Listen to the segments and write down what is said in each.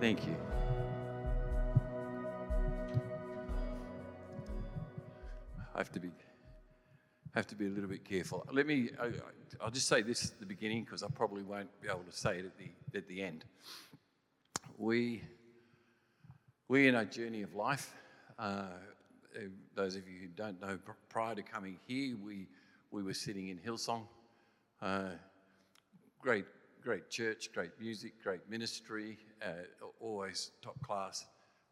Thank you. I have to be have to be a little bit careful. Let me. I, will just say this at the beginning because I probably won't be able to say it at the at the end. We we in our journey of life. Uh, those of you who don't know, prior to coming here, we we were sitting in Hillsong. Uh, great great church, great music, great ministry, uh, always top class,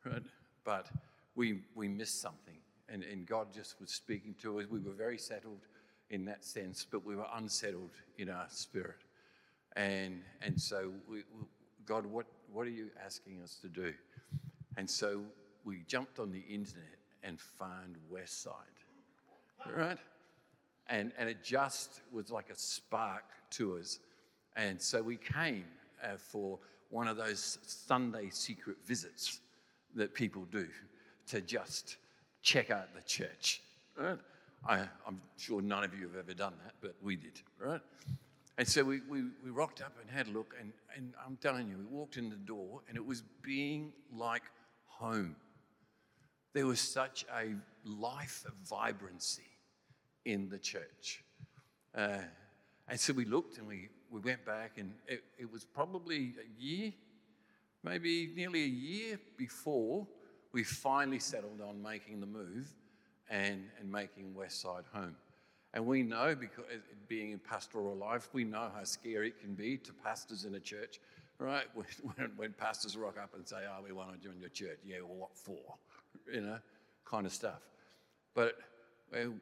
right? But we we missed something and, and God just was speaking to us. We were very settled in that sense, but we were unsettled in our spirit. And, and so, we, God, what, what are you asking us to do? And so we jumped on the internet and found Westside, right? And, and it just was like a spark to us. And so we came uh, for one of those Sunday secret visits that people do to just check out the church. Right? I, am sure none of you have ever done that, but we did, right? And so we, we, we rocked up and had a look, and, and I'm telling you, we walked in the door, and it was being like home. There was such a life of vibrancy in the church. Uh, and so we looked and we, we went back, and it, it was probably a year, maybe nearly a year before we finally settled on making the move and, and making Westside home. And we know, because being in pastoral life, we know how scary it can be to pastors in a church, right? When, when pastors rock up and say, Oh, we want to join your church. Yeah, well, what for? You know, kind of stuff. But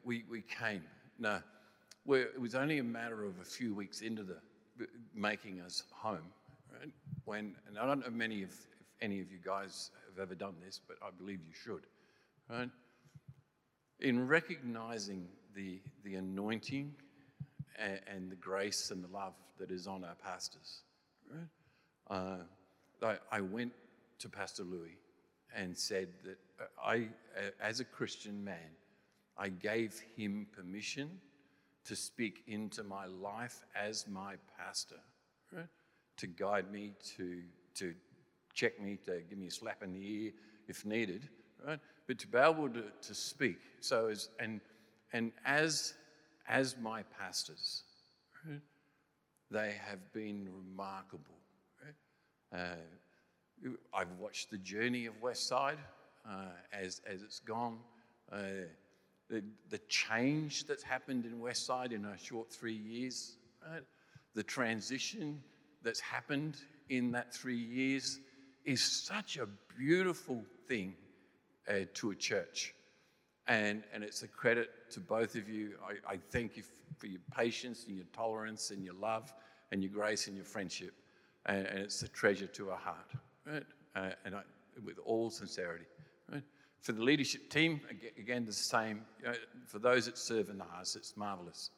we, we came. No, it was only a matter of a few weeks into the making us home, right? When, and I don't know many of, if any of you guys have ever done this, but I believe you should. Right? In recognizing the, the anointing and, and the grace and the love that is on our pastors, right? Uh, I, I went to Pastor Louis and said that I, as a Christian man, I gave him permission to speak into my life as my pastor, right? to guide me, to, to check me, to give me a slap in the ear if needed, right? But to be able to, to speak. So as and and as as my pastors, right, they have been remarkable. Right? Uh, I've watched the journey of Westside uh, as as it's gone. Uh, the, the change that's happened in Westside in a short three years, right? the transition that's happened in that three years, is such a beautiful thing uh, to a church. And, and it's a credit to both of you. I, I thank you for your patience and your tolerance and your love and your grace and your friendship. And, and it's a treasure to our heart, right? Uh, and I, with all sincerity. For the leadership team, again, the same. For those that serve in the house, it's marvelous.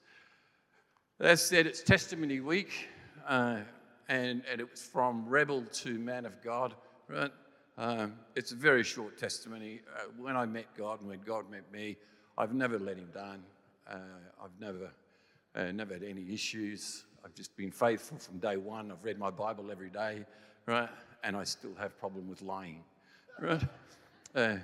That said, it's testimony week. Uh, and, and it was from rebel to man of God, right? Um, it's a very short testimony. Uh, when I met God and when God met me, I've never let him down. Uh, I've never, uh, never had any issues. I've just been faithful from day one. I've read my Bible every day, right? And I still have problem with lying, right?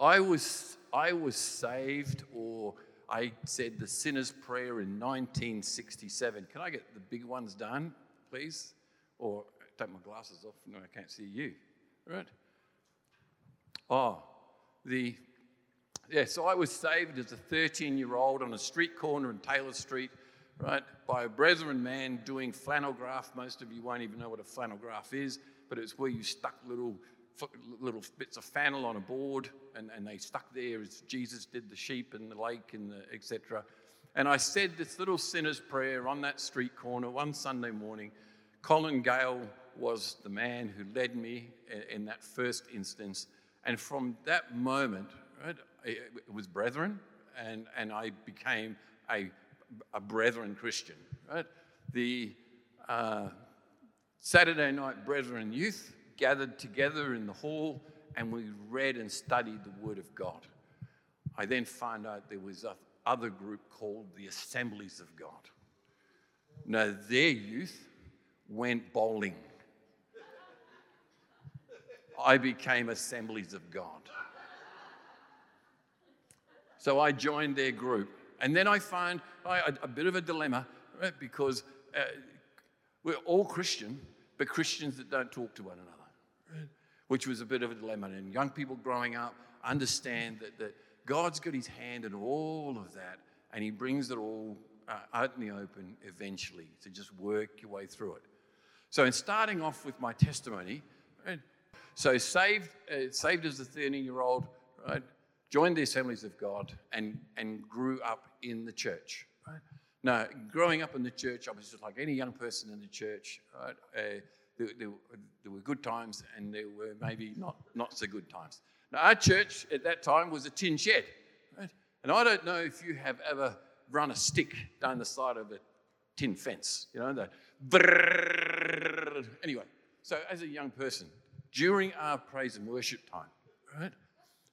I was, I was saved or I said the sinner's prayer in 1967. Can I get the big ones done, please? Or take my glasses off. No, I can't see you. Right? Oh, the yeah. So I was saved as a 13-year-old on a street corner in Taylor Street, right, by a brethren man doing flannel graph. Most of you won't even know what a flannel graph is, but it's where you stuck little little bits of flannel on a board and, and they stuck there as Jesus did the sheep in the lake and etc. And I said this little sinner's prayer on that street corner one Sunday morning. Colin Gale was the man who led me in that first instance. And from that moment, right, it was brethren, and, and I became a, a brethren Christian. Right? The uh, Saturday night brethren youth gathered together in the hall and we read and studied the Word of God. I then found out there was a other group called the Assemblies of God. Now, their youth went bowling. I became Assemblies of God. So I joined their group. And then I found a, bit of a dilemma right? because uh, we're all Christian, but Christians that don't talk to one another? Which was a bit of a dilemma. And young people growing up understand that, that God's got his hand in all of that, and he brings it all uh, out in the open eventually to just work your way through it. So, in starting off with my testimony, right, so saved, uh, saved as a 13 year old, right, joined the Assemblies of God, and, and grew up in the church. Right? Now, growing up in the church, I was just like any young person in the church. Right? Uh, there, there, there, were good times, and there were maybe not, not so good times. Now, our church at that time was a tin shed. Right? And I don't know if you have ever run a stick down the side of a tin fence, you know, the anyway. So, as a young person, during our praise and worship time, right?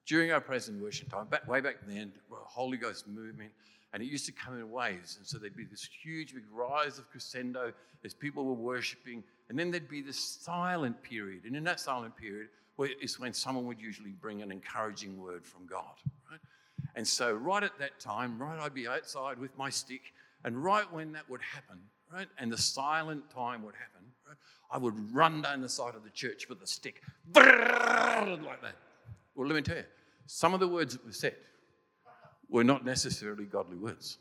during our praise and worship time, back, way back then, Holy Ghost movement, and it used to come in waves. And so there'd be this huge big rise of crescendo as people were worshiping, and then there'd be this silent period. And in that silent period is when someone would usually bring an encouraging word from God. Right? And so, right at that time, right, I'd be outside with my stick, and right when that would happen, right, and the silent time would happen, right, I would run down the side of the church with a stick, like that. Well, let me tell you, some of the words that were said were not necessarily godly words.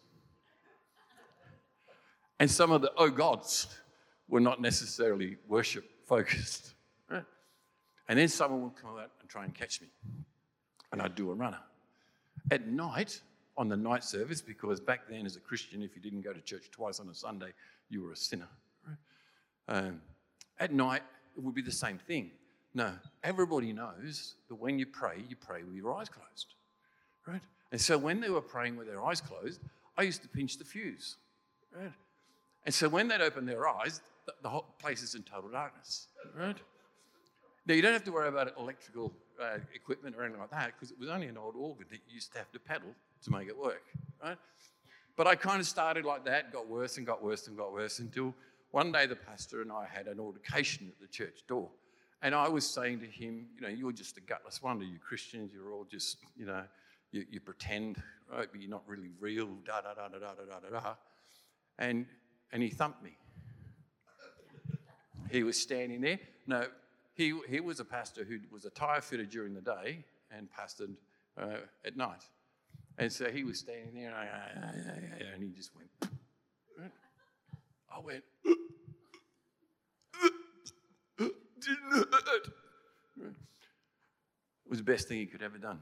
And some of the oh gods were not necessarily worship focused. Right? And then someone would come out and try and catch me. And I'd do a runner. At night, on the night service, because back then, as a Christian, if you didn't go to church twice on a Sunday, you were a sinner. Right? Um, at night, it would be the same thing. No, everybody knows that when you pray, you pray with your eyes closed, right? And so when they were praying with their eyes closed, I used to pinch the fuse, right? And so when they'd open their eyes, the, whole place is in total darkness, right? Now, you don't have to worry about electrical uh, equipment or anything like that because it was only an old organ that you used to have to pedal to make it work, right? But I kind of started like that, got worse and got worse and got worse until one day the pastor and I had an altercation at the church door. And I was saying to him, you know, you're just a gutless wonder. You Christians, you're all just, you know, you, you pretend, right, but you're not really real, da da da da da da da da. And, and he thumped me. He was standing there. No, he, he was a pastor who was a tire fitter during the day and pastored uh, at night. And so he was standing there and, I, and he just went, I went, didn't hurt. It was the best thing he could ever done.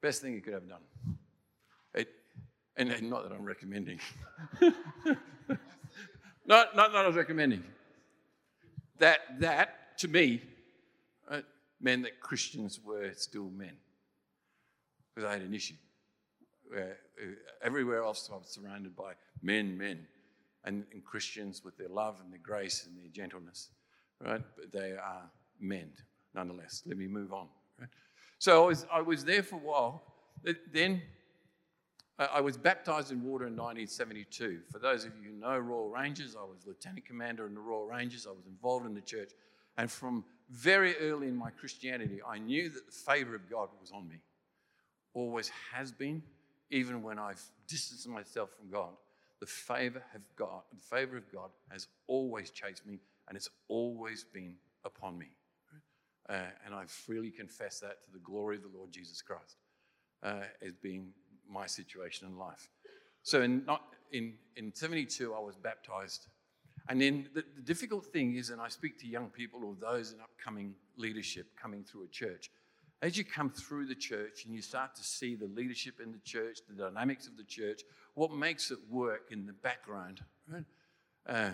Best thing he could ever done. It, and, and not that I'm recommending. not, not that I was recommending. That, that to me, uh, meant that Christians were still men. Because I had an issue. Uh, everywhere else, I was surrounded by men, men, and, and Christians with their love and their grace and their gentleness right? But they are men, nonetheless. Let me move on. Right? So I was, I was there for a while. Then I was baptized in water in 1972. For those of you who know Royal Rangers, I was lieutenant commander in the Royal Rangers. I was involved in the church. And from very early in my Christianity, I knew that the favor of God was on me. Always has been, even when I've distanced myself from God. The favor of God, the favor of God has always chased me and it's always been upon me. Uh, and I freely confess that to the glory of the Lord Jesus Christ uh, as being my situation in life. So in, not, in, in 72, I was baptized. And then the, the difficult thing is, and I speak to young people or those in upcoming leadership coming through a church, as you come through the church and you start to see the leadership in the church, the dynamics of the church, what makes it work in the background, right? Uh,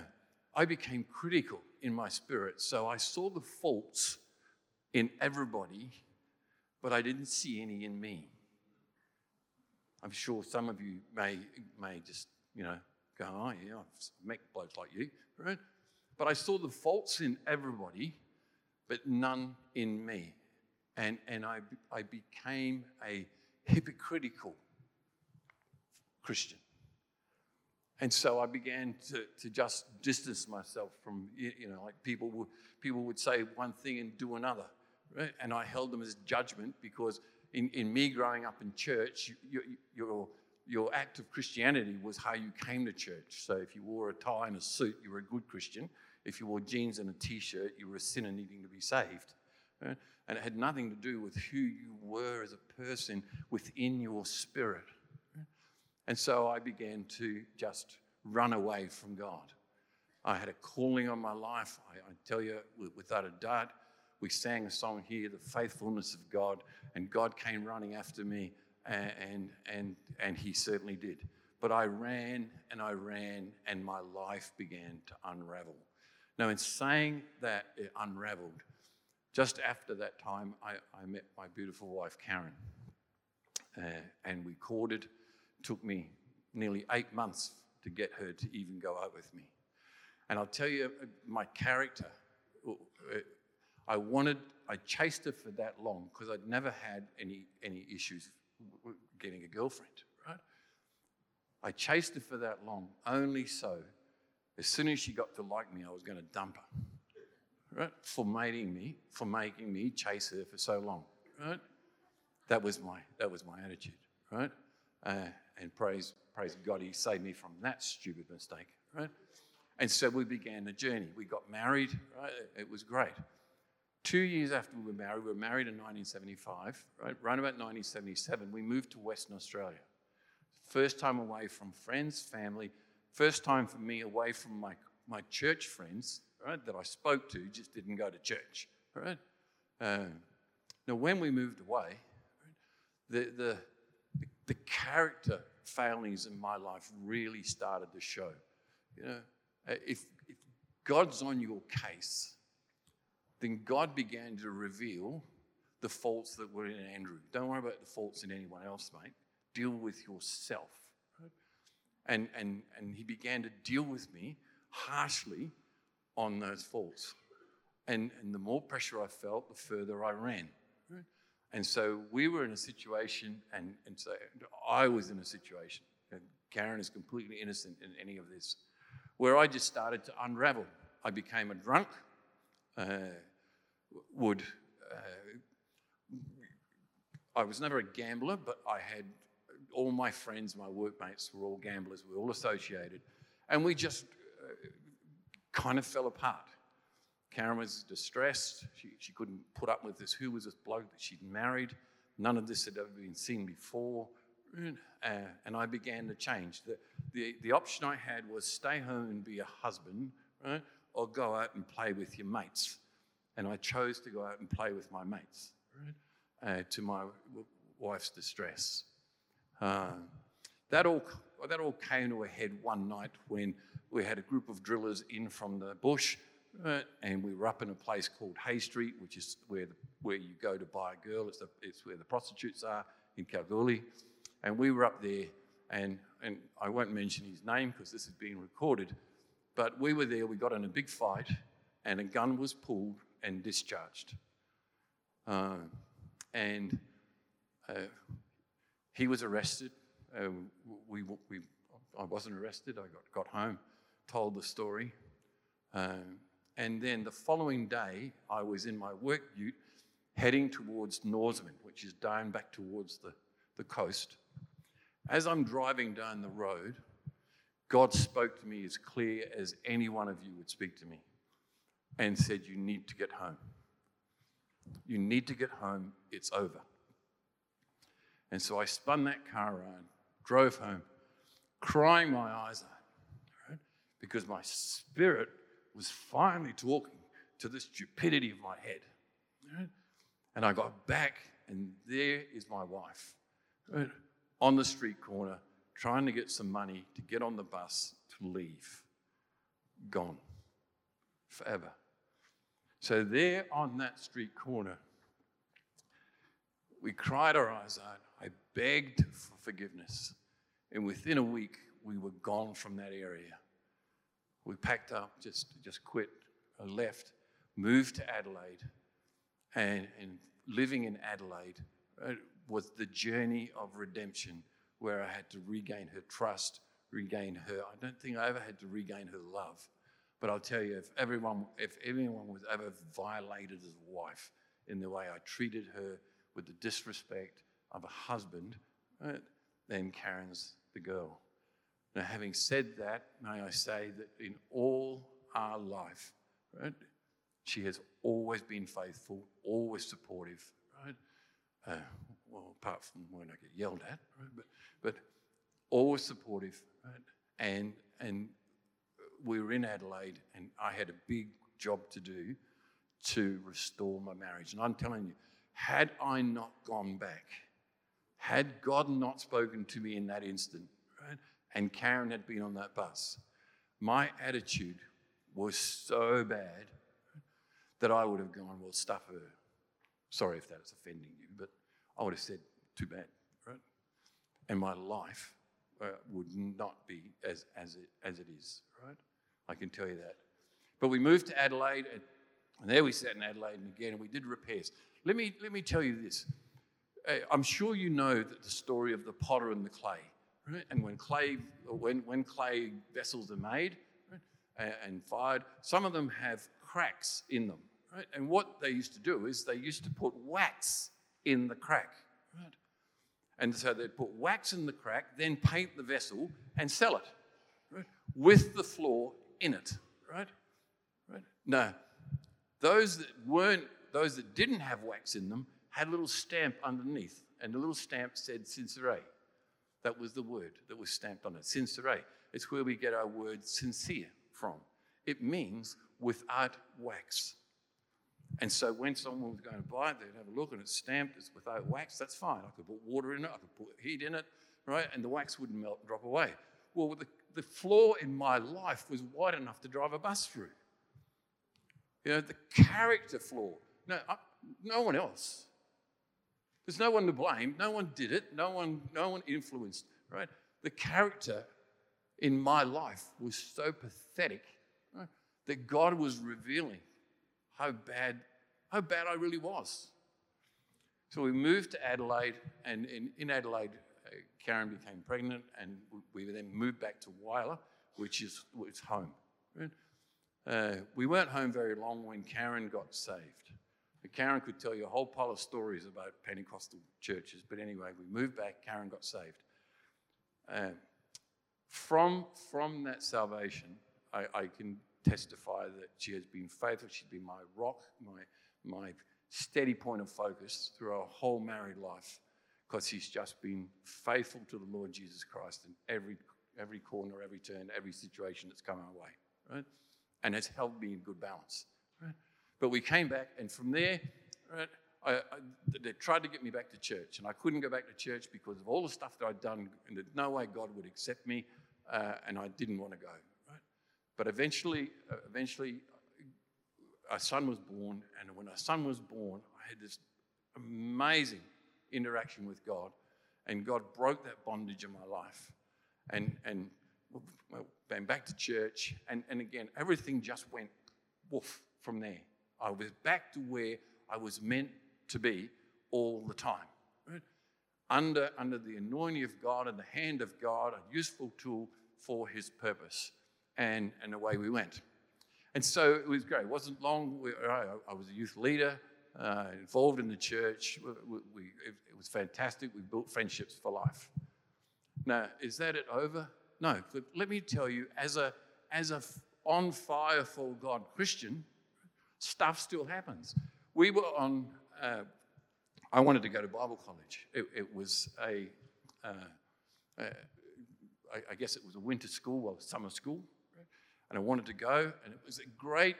I became critical in my spirit. So I saw the faults in everybody, but I didn't see any in me. I'm sure some of you may, may just, you know, go, oh, yeah, I've met blokes like you, right? But I saw the faults in everybody, but none in me. And, and I, I became a hypocritical Christian. And so I began to, to just distance myself from, you know, like people would, people would say one thing and do another. Right? And I held them as judgment because in, in me growing up in church, you, you, your, your act of Christianity was how you came to church. So if you wore a tie and a suit, you were a good Christian. If you wore jeans and a t shirt, you were a sinner needing to be saved. And it had nothing to do with who you were as a person within your spirit. And so I began to just run away from God. I had a calling on my life. I, I tell you, without a doubt, we sang a song here, The Faithfulness of God, and God came running after me, and, and, and, He certainly did. But I ran and I ran, and my life began to unravel. Now, in saying that it unraveled, just after that time, I, I met my beautiful wife, Karen, uh, and we courted. It took me nearly eight months to get her to even go out with me. And I'll tell you, uh, my character, uh, I wanted, I chased her for that long because I'd never had any, any issues getting a girlfriend, right? I chased her for that long only so as soon as she got to like me, I was going to dump her, right? For making me, for making me chase her for so long, right? That was my, that was my attitude, right? Uh, and praise, praise God, He saved me from that stupid mistake, right? And so we began the journey. We got married, right? It was great. Two years after we were married, we were married in 1975, right? Around about 1977, we moved to Western Australia. First time away from friends, family, first time for me away from my, my church friends, right, that I spoke to, just didn't go to church, right? Um, now, when we moved away, the, the, the character failings in my life really started to show. You know, if, if God's on your case, then God began to reveal the faults that were in Andrew. Don't worry about the faults in anyone else, mate. Deal with yourself. And, and, and he began to deal with me harshly on those faults. And, and the more pressure I felt, the further I ran. And so we were in a situation, and, and so I was in a situation, and Karen is completely innocent in any of this, where I just started to unravel. I became a drunk, uh, would, uh, I was never a gambler, but I had all my friends, my workmates were all gamblers, we were all associated, and we just uh, kind of fell apart. Karen was distressed. She, she couldn't put up with this. Who was this bloke that she'd married? None of this had ever been seen before. Uh, and I began to change. The, the, the option I had was stay home and be a husband, right? Or go out and play with your mates. And I chose to go out and play with my mates, right? Uh, to my wife's distress. Uh, that, all, that all came to a head one night when we had a group of drillers in from the bush Right. And we were up in a place called Hay Street, which is where, the, where you go to buy a girl. It's, the, it's where the prostitutes are in Kalgoorlie. And we were up there, and, and I won't mention his name because this is being recorded, but we were there, we got in a big fight, and a gun was pulled and discharged. Uh, and uh, he was arrested. Uh, we, we, I wasn't arrested. I got, got home, told the story. Um, and then the following day, I was in my work ute heading towards Norseman, which is down back towards the, the coast. As I'm driving down the road, God spoke to me as clear as any one of you would speak to me and said, You need to get home. You need to get home. It's over. And so I spun that car around, drove home, crying my eyes out, right? because my spirit was finally talking to the stupidity of my head. Right? And I got back, and there is my wife right? on the street corner trying to get some money to get on the bus to leave. Gone forever. So, there on that street corner, we cried our eyes out. I begged for forgiveness. And within a week, we were gone from that area we packed up, just, just quit, uh, left, moved to Adelaide, and, and living in Adelaide uh, was the journey of redemption where I had to regain her trust, regain her. I don't think I ever had to regain her love. But I'll tell you, if everyone, if anyone was ever violated as a wife in the way I treated her with the disrespect of a husband, right, then Karen's the girl. Now, having said that, may I say that in all our life, right, she has always been faithful, always supportive, right? Uh, well, apart from when I get yelled at, right? But, but always supportive, right? And, and we were in Adelaide, and I had a big job to do to restore my marriage. And I'm telling you, had I not gone back, had God not spoken to me in that instant, right, and Karen had been on that bus, my attitude was so bad that I would have gone, well, stuff her. Sorry if that is offending you, but I would have said, too bad, right? And my life uh, would not be as, as, it, as it is, right? I can tell you that. But we moved to Adelaide, and, there we sat in Adelaide, and again, and we did repairs. Let me, let me tell you this. Uh, I'm sure you know that the story of the potter and the clay, right? And when clay, when, when clay vessels are made right, and, and fired, some of them have cracks in them, right? And what they used to do is they used to put wax in the crack, right? And so they'd put wax in the crack, then paint the vessel and sell it, right? With the flaw in it, right? Right? Now, those that weren't, those that didn't have wax in them had a little stamp underneath, and the little stamp said sincere. That was the word that was stamped on it, sincere. It's where we get our word sincere from. It means without wax. And so when someone was going to buy it, they'd have a look and it's stamped, it's without wax, that's fine. I could put water in it, I could put heat in it, right? And the wax wouldn't melt and drop away. Well, with the, the flaw in my life was wide enough to drive a bus through. You know, the character flaw. No, I, no one else. There's no one to blame. No one did it. No one, no one influenced, right? The character in my life was so pathetic right, that God was revealing how bad, how bad I really was. So we moved to Adelaide, and in, in Adelaide, Karen became pregnant, and we, then moved back to Whyalla, which is, is home. Right? Uh, we weren't home very long when Karen got saved. But Karen could tell you a whole pile of stories about Pentecostal churches, but anyway, we moved back, Karen got saved. Uh, from, from that salvation, I, I can testify that she has been faithful. She's been my rock, my, my steady point of focus through our whole married life because he's just been faithful to the Lord Jesus Christ in every, every corner, every turn, every situation that's come our way, right? And has held me in good balance, right? But we came back, and from there, right, I, I, they tried to get me back to church, and I couldn't go back to church because of all the stuff that I'd done, and there's no way God would accept me, uh, and I didn't want to go. Right? But eventually, uh, eventually, our son was born, and when our son was born, I had this amazing interaction with God, and God broke that bondage in my life, and and went back to church, and and again, everything just went woof from there. I was back to where I was meant to be all the time. Right? Under, under the anointing of God and the hand of God, a useful tool for his purpose and, and away we went. And so it was great. It wasn't long. I, was a youth leader, uh, involved in the church. We, we, it, was fantastic. We built friendships for life. Now, is that it over? No. Let me tell you, as a as a on fire for God Christian, stuff still happens. We were on. Uh, I wanted to go to Bible college. It, it was a, uh, guess it was a winter school, well, summer school and I wanted to go, and it was a great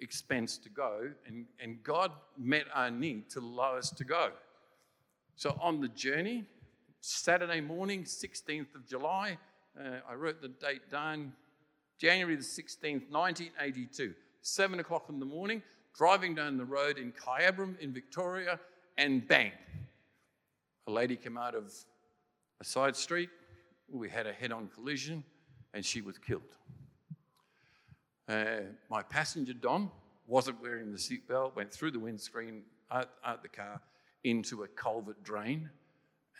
expense to go, and, and God met our need to allow us to go. So on the journey, Saturday morning, 16th of July, uh, I wrote the date down, January the 16th, 1982, 7 o'clock in the morning, driving down the road in Kyabram in Victoria, and bang, a lady came out of a side street. We had a head on collision, and she was killed. Uh, my passenger, Don, wasn't wearing the seatbelt, went through the windscreen, out, out the car, into a culvert drain.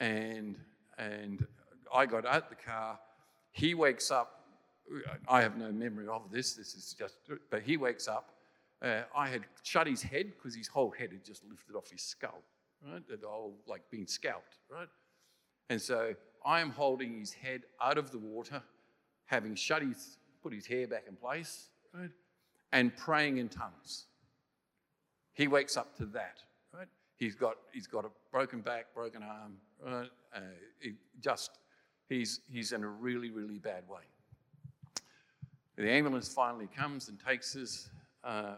And, and I got out the car. he wakes up. I have no memory of this. This is just, but he wakes up. Uh, I had shut his head because his whole head had just lifted off his skull, right? The whole like being scalped, right? And so I am holding his head out of the water, having shut his, put his hair back in place, right? And praying in tongues. He wakes up to that, right? He's got, he's got a broken back, broken arm, right? Uh, he just, he's, he's in a really, really bad way. The ambulance finally comes and takes us. Uh,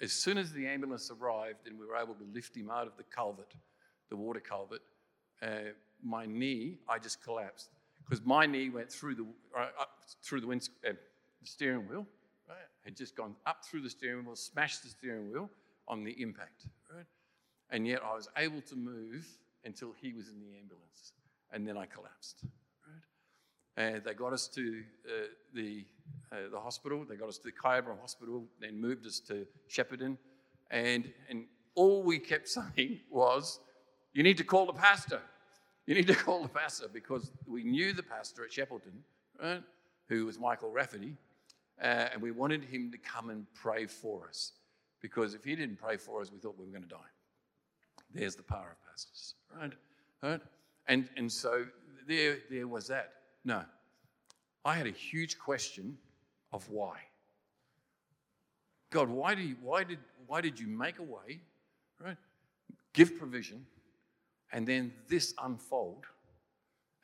as soon as the ambulance arrived and we were able to lift him out of the culvert, the water culvert, uh, my knee, I just collapsed because my knee went through the uh, through the, uh, the steering wheel. Had just gone up through the steering wheel, smashed the steering wheel on the impact. Right? And yet I was able to move until he was in the ambulance, and then I collapsed. Right? And they got us to uh, the uh, the hospital. They got us to the Kyabram Hospital, then moved us to Shepparton, and and all we kept saying was, "You need to call the pastor." You need to call the pastor because we knew the pastor at Shepparton, right, who was Michael Rafferty, uh, and we wanted him to come and pray for us because if he didn't pray for us, we thought we were going to die. There's the power of pastors, right? right? And, and so there, there was that. No, I had a huge question of why. God, why, do you, why, did, why did you make a way, right? Give provision, and then this unfold,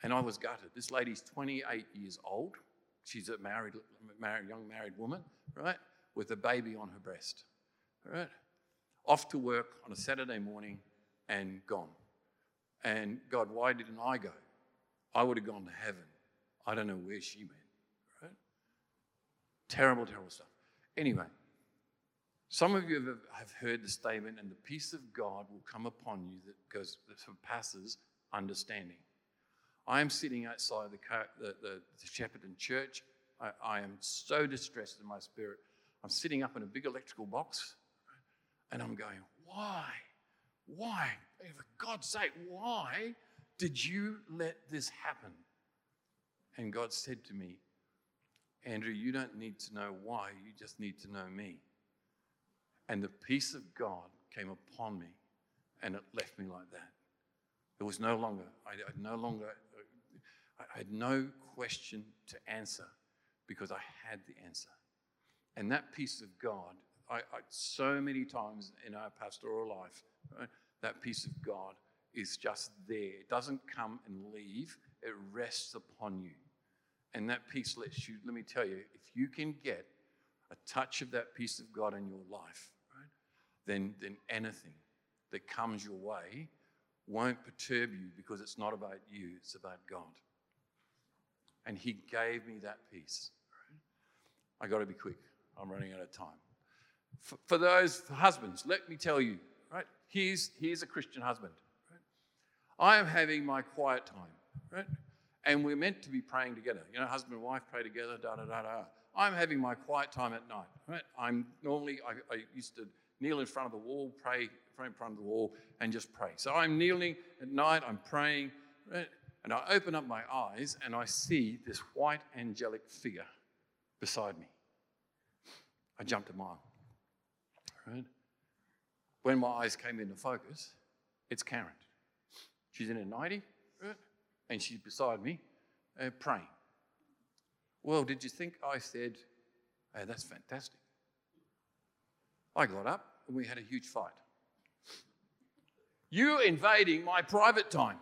and I was gutted. This lady's 28 years old. She's a married, married young married woman, right, with a baby on her breast, right? Off to work on a Saturday morning and gone. And God, why didn't I go? I would have gone to heaven. I don't know where she went, right? Terrible, terrible stuff. Anyway, some of you have heard the statement, and the peace of God will come upon you that goes that surpasses understanding. I am sitting outside the, the, the, the Shepparton church. I, I, am so distressed in my spirit. I'm sitting up in a big electrical box, and I'm going, why? Why? For God's sake, why did you let this happen? And God said to me, Andrew, you don't need to know why, you just need to know me. And the peace of God came upon me and it left me like that. It was no longer, I, I no longer, I had no question to answer because I had the answer. And that peace of God, I, I so many times in our pastoral life, right, that peace of God is just there. It doesn't come and leave, it rests upon you. And that peace lets you, let me tell you, if you can get a touch of that peace of God in your life, right, then, then anything that comes your way won't perturb you because it's not about you, it's about God. And He gave me that peace. I got to be quick. I'm running out of time. For, for those husbands, let me tell you, right? Here's, here's a Christian husband. Right? I am having my quiet time, right? And we're meant to be praying together. You know, husband and wife pray together, da da da da. I'm having my quiet time at night. Right? I'm normally, I, I used to kneel in front of the wall, pray, in front of the wall, and just pray. So I'm kneeling at night, I'm praying, right? And I open up my eyes and I see this white angelic figure beside me. I jumped a mile. Right? When my eyes came into focus, it's Karen. She's in a 90, right? and she's beside me uh, praying. Well, did you think I said, hey, that's fantastic? I got up and we had a huge fight. You invading my private time.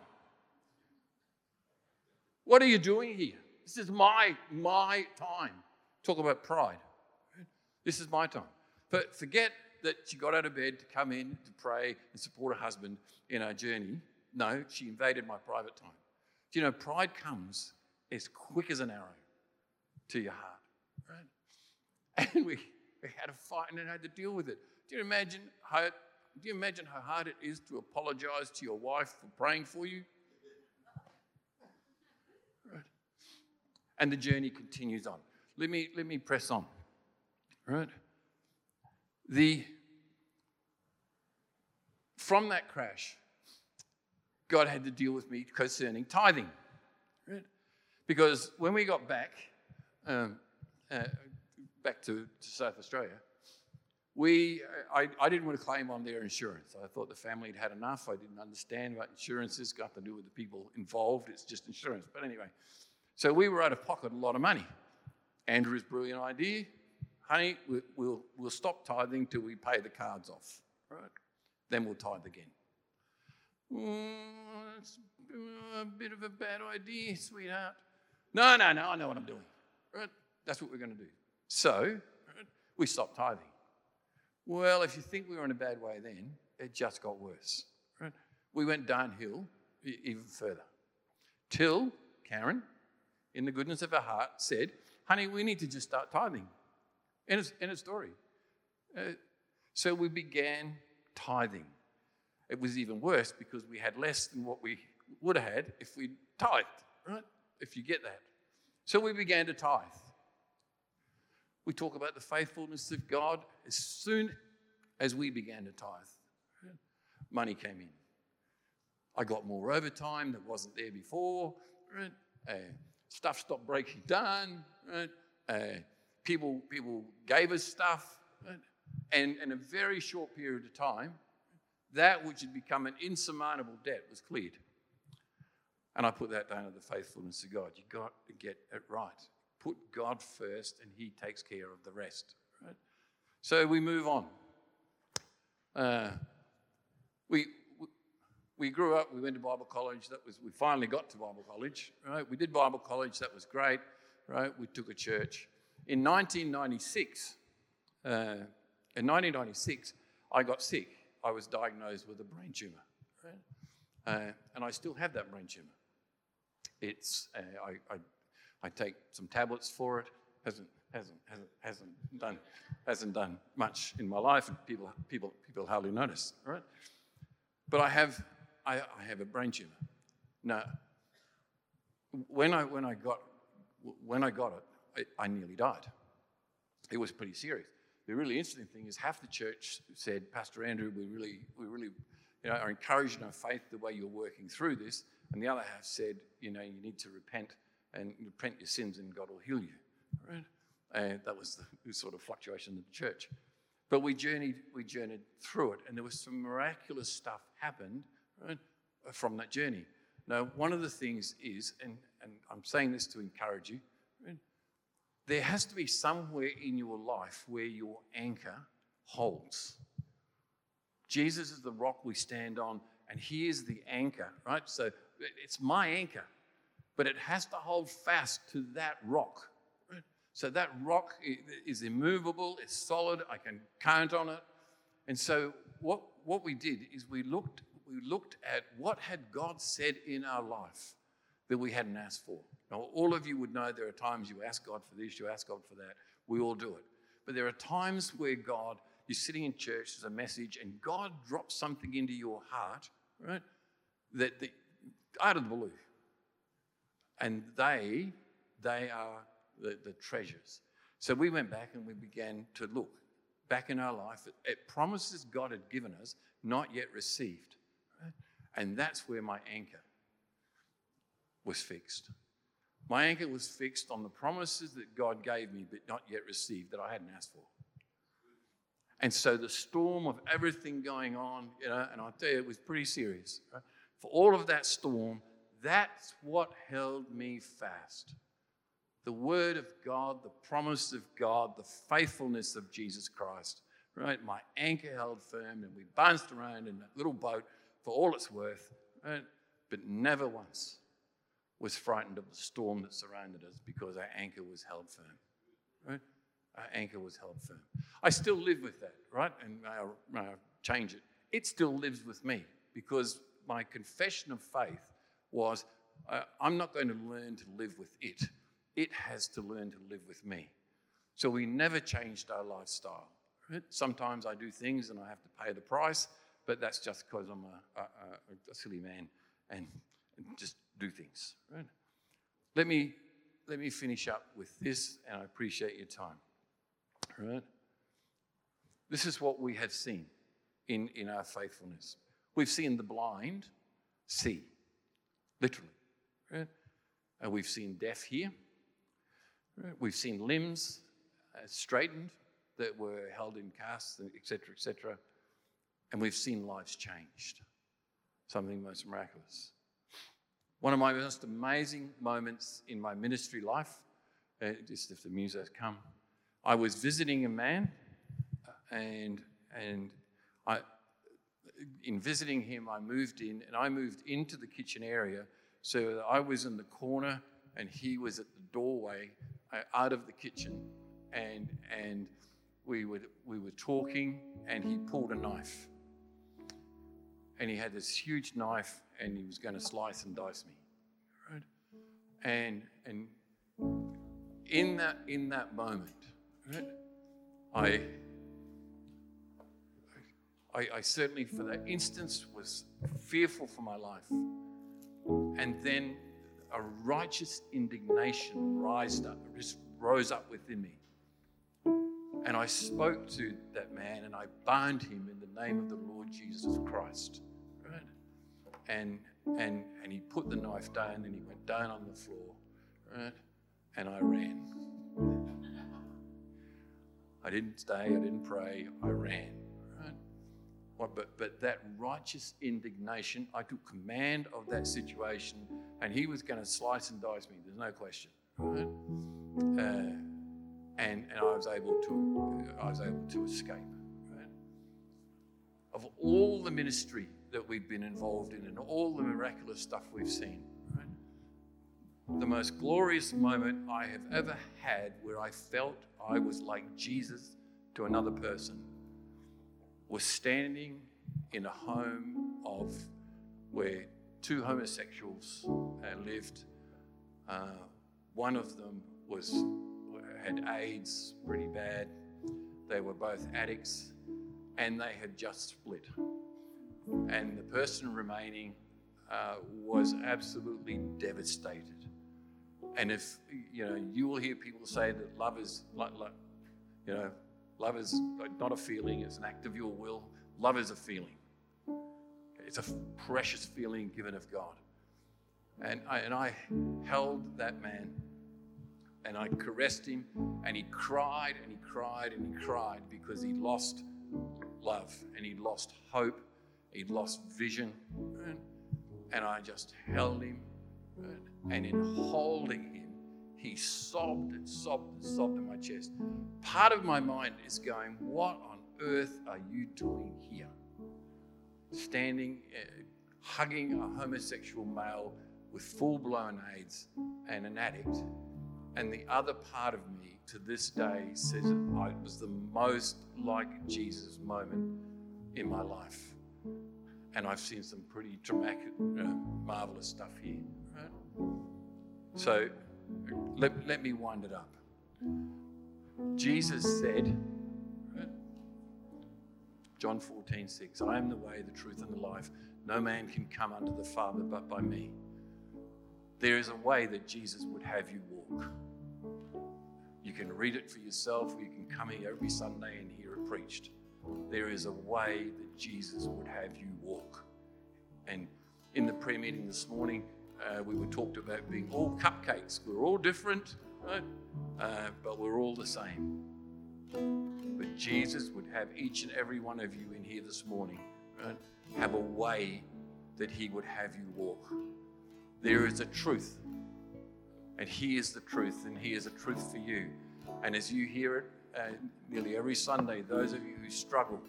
What are you doing here? This is my my time. Talk about pride. This is my time. But forget that she got out of bed to come in to pray and support her husband in our journey. No, she invaded my private time. Do you know pride comes as quick as an arrow to your heart, right? And we, we had a fight and had to deal with it. Do you imagine how do you imagine how hard it is to apologize to your wife for praying for you? And the journey continues on. Let me let me press on. Right? The from that crash, God had to deal with me concerning tithing. Right? Because when we got back, um, uh, back to, to South Australia, we, I, I didn't want to claim on their insurance. I thought the family had had enough. I didn't understand what insurance is, got to do with the people involved. It's just insurance. But anyway, so we were out of pocket a lot of money. Andrew's brilliant idea, honey, we, we'll, we'll stop tithing till we pay the cards off, right? Then we'll tithe again. Mm, it's a bit of a bad idea, sweetheart. No, no, no, I know what I'm doing. Right? That's what we're going to do. So, right, we stopped tithing. Well, if you think we were in a bad way then, it just got worse. Right? We went downhill even further. Till Karen, in the goodness of her heart, said, Honey, we need to just start tithing. End of, end of story. Uh, so we began tithing. It was even worse because we had less than what we would have had if we tithed, right? If you get that. So we began to tithe. We talk about the faithfulness of God as soon as we began to tithe. Money came in. I got more overtime that wasn't there before. Right? Uh, stuff stopped breaking down. Right? Uh, people, people gave us stuff. Right? And in a very short period of time, that which had become an insurmountable debt was cleared. And I put that down to the faithfulness of God. You've got to get it right. Put God first, and He takes care of the rest. Right? So we move on. Uh, we, we grew up, we went to Bible college. That was, we finally got to Bible college, right? We did Bible college, that was great, right? We took a church. In 1996, uh, in 1996, I got sick. I was diagnosed with a brain tumor, right? Uh, and I still have that brain tumor. It's, uh, I, I, I, take some tablets for it. Hasn't, hasn't, hasn't, hasn't, done, hasn't done much in my life, and people, people, people hardly notice, right? But I have, I, I have a brain tumor. Now, when I, when I, got, when I got it, I, I nearly died. It was pretty serious. The really interesting thing is half the church said, Pastor Andrew, we really, we really you know, are encouraging our faith the way you're working through this. And the other half said, you know, you need to repent and repent your sins and God will heal you. Right? And that was the sort of fluctuation of the church. But we journeyed, we journeyed through it, and there was some miraculous stuff happened from that journey. Now, one of the things is, and, and I'm saying this to encourage you, there has to be somewhere in your life where your anchor holds. Jesus is the rock we stand on, and He is the anchor, right? So it's my anchor, but it has to hold fast to that rock. So that rock is immovable, it's solid, I can count on it. And so what, what we did is we looked, we looked at what had God said in our life that we hadn't asked for. Now, all of you would know there are times you ask God for this, you ask God for that. We all do it. But there are times where God you're sitting in church, there's a message, and God drops something into your heart, right? That, that out of the blue. And they, they are the, the treasures. So we went back and we began to look back in our life at, at promises God had given us, not yet received. And that's where my anchor was fixed. My anchor was fixed on the promises that God gave me, but not yet received, that I hadn't asked for. And so the storm of everything going on, you know, and I'll tell you, it was pretty serious. Right? For all of that storm, that's what held me fast. The word of God, the promise of God, the faithfulness of Jesus Christ. Right? My anchor held firm, and we bounced around in that little boat for all it's worth, but never once was frightened of the storm that surrounded us because our anchor was held firm. Right? Our anchor was held firm. I still live with that, right? And may I, change it. It still lives with me because my confession of faith was uh, I'm not going to learn to live with it. It has to learn to live with me. So we never changed our lifestyle. Right? Sometimes I do things and I have to pay the price, but that's just because I'm a, a, a, silly man and, and just do things. Right? Let me let me finish up with this, and I appreciate your time. Right? This is what we have seen in, in our faithfulness. We've seen the blind see, literally. Right? And we've seen deaf hear. We've seen limbs uh, straightened that were held in casts, etc., etc. And we've seen lives changed. Something most miraculous. One of my most amazing moments in my ministry life, uh, just if the muses come, I was visiting a man, uh, and and I, in visiting him, I moved in, and I moved into the kitchen area, so I was in the corner, and he was at the doorway uh, out of the kitchen, and and we were we were talking, and he pulled a knife, and he had this huge knife, and he was going to slice and dice me, right? And and in that in that moment, right, I I, I certainly, for that instance, was fearful for my life. And then a righteous indignation rised up, just rose up within me. And I spoke to that man and I bound him in the name of the Lord Jesus Christ. Right? And and and he put the knife down and he went down on the floor. Right? And I ran. I didn't stay, I didn't pray, I ran but, but that righteous indignation, I took command of that situation, and he was going to slice and dice me. There's no question, right? Uh, and and I was able to I was able to escape. Right? Of all the ministry that we've been involved in, and all the miraculous stuff we've seen, right? the most glorious moment I have ever had, where I felt I was like Jesus to another person was standing in a home of where two homosexuals lived. Uh, one of them was had AIDS pretty bad. They were both addicts, and they had just split. And the person remaining uh, was absolutely devastated. And if you know, you will hear people say that love is you know, Love is not a feeling, it's an act of your will. Love is a feeling. It's a precious feeling given of God. And I, and I held that man and I caressed him and he cried and he cried and he cried because he lost love and he lost hope, he'd lost vision. And I just held him and in holding him, he sobbed and sobbed and sobbed in my chest. Part of my mind is going, What on earth are you doing here? Standing, uh, hugging a homosexual male with full blown AIDS and an addict. And the other part of me to this day says it was the most like Jesus moment in my life. And I've seen some pretty dramatic, uh, marvelous stuff here. Right? So let, let me wind it up. Jesus said, John 14, 6, I am the way, the truth, and the life. No man can come unto the Father but by me. There is a way that Jesus would have you walk. You can read it for yourself, or you can come here every Sunday and hear it preached. There is a way that Jesus would have you walk. And in the prayer meeting this morning, uh, we were talked about being all cupcakes. We're all different, right? Uh, but we're all the same. But Jesus would have each and every one of you in here this morning right, have a way that He would have you walk. There is a truth, and He is the truth, and He is a truth for you. And as you hear it uh, nearly every Sunday, those of you who struggle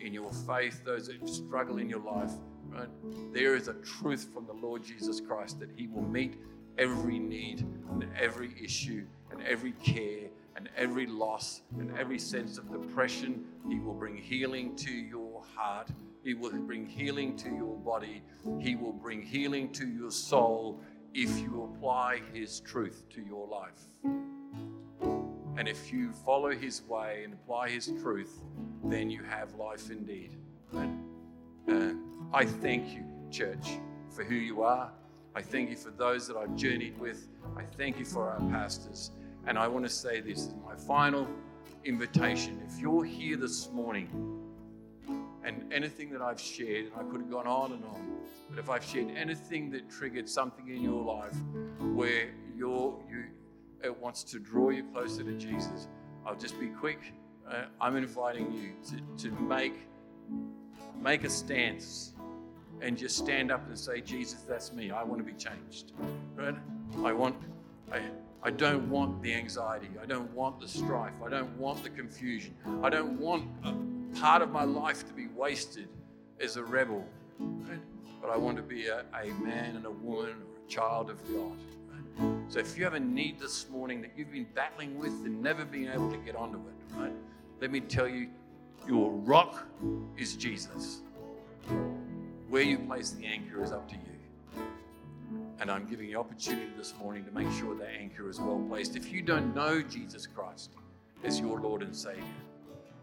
in your faith, those that struggle in your life, Right? There is a truth from the Lord Jesus Christ that He will meet every need and every issue and every care and every loss and every sense of depression. He will bring healing to your heart. He will bring healing to your body. He will bring healing to your soul if you apply His truth to your life. And if you follow His way and apply His truth, then you have life indeed. Right? Uh, I thank you, church, for who you are. I thank you for those that I've journeyed with. I thank you for our pastors. And I want to say this is my final invitation. If you're here this morning And anything that I've shared, and I could have gone on and on, but if I've shared anything that triggered something in your life where you're, you, it wants to draw you closer to Jesus, I'll just be quick. Uh, I'm inviting you to, to make, make a stance and just stand up and say, Jesus, that's me. I want to be changed. Right? I want, I, I don't want the anxiety. I don't want the strife. I don't want the confusion. I don't want part of my life to be wasted as a rebel. Right? But I want to be a, a man and a woman or a child of God. So if you have a need this morning that you've been battling with and never been able to get onto it, right? Let me tell you, your rock is Jesus. Where you place the anchor is up to you. And I'm giving you opportunity this morning to make sure that anchor is well placed. If you don't know Jesus Christ as your Lord and Savior,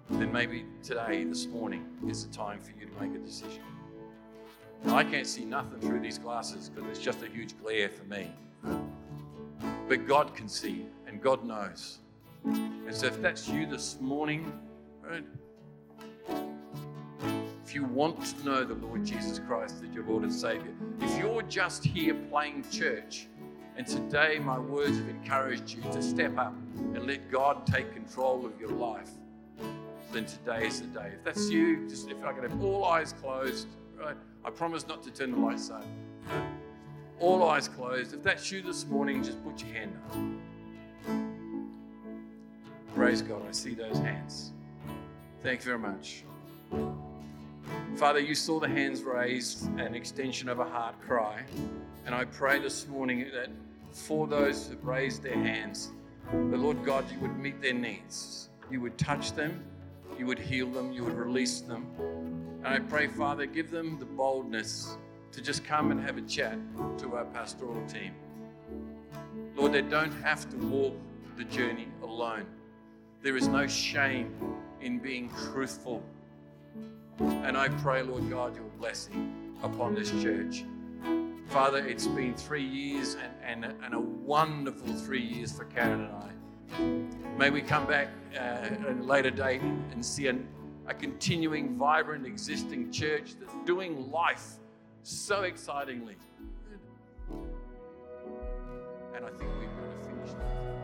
then maybe today, this morning, is the time for you to make a decision. Now, I can't see nothing through these glasses because it's just a huge glare for me. But God can see and God knows. And so if that's you this morning, right, if you want to know the Lord Jesus Christ as your Lord and Savior, if you're just here playing church, and today my words have encouraged you to step up and let God take control of your life, then today is the day. If that's you, just if I can have all eyes closed, right? I promise not to turn the lights on. All eyes closed. If that's you this morning, just put your hand up. Praise God. I see those hands. Thank you very much. Father, you saw the hands raised, an extension of a heart cry. And I pray this morning that for those who raised their hands, the Lord God, you would meet their needs. You would touch them, you would heal them, you would release them. And I pray, Father, give them the boldness to just come and have a chat to our pastoral team. Lord, they don't have to walk the journey alone. There is no shame in being truthful and I pray, Lord God, your blessing upon this church. Father, it's been three years and, and, and a wonderful three years for Karen and I. May we come back uh, at a later date and see an, a continuing, vibrant, existing church that's doing life so excitingly. And I think we're going to finish that.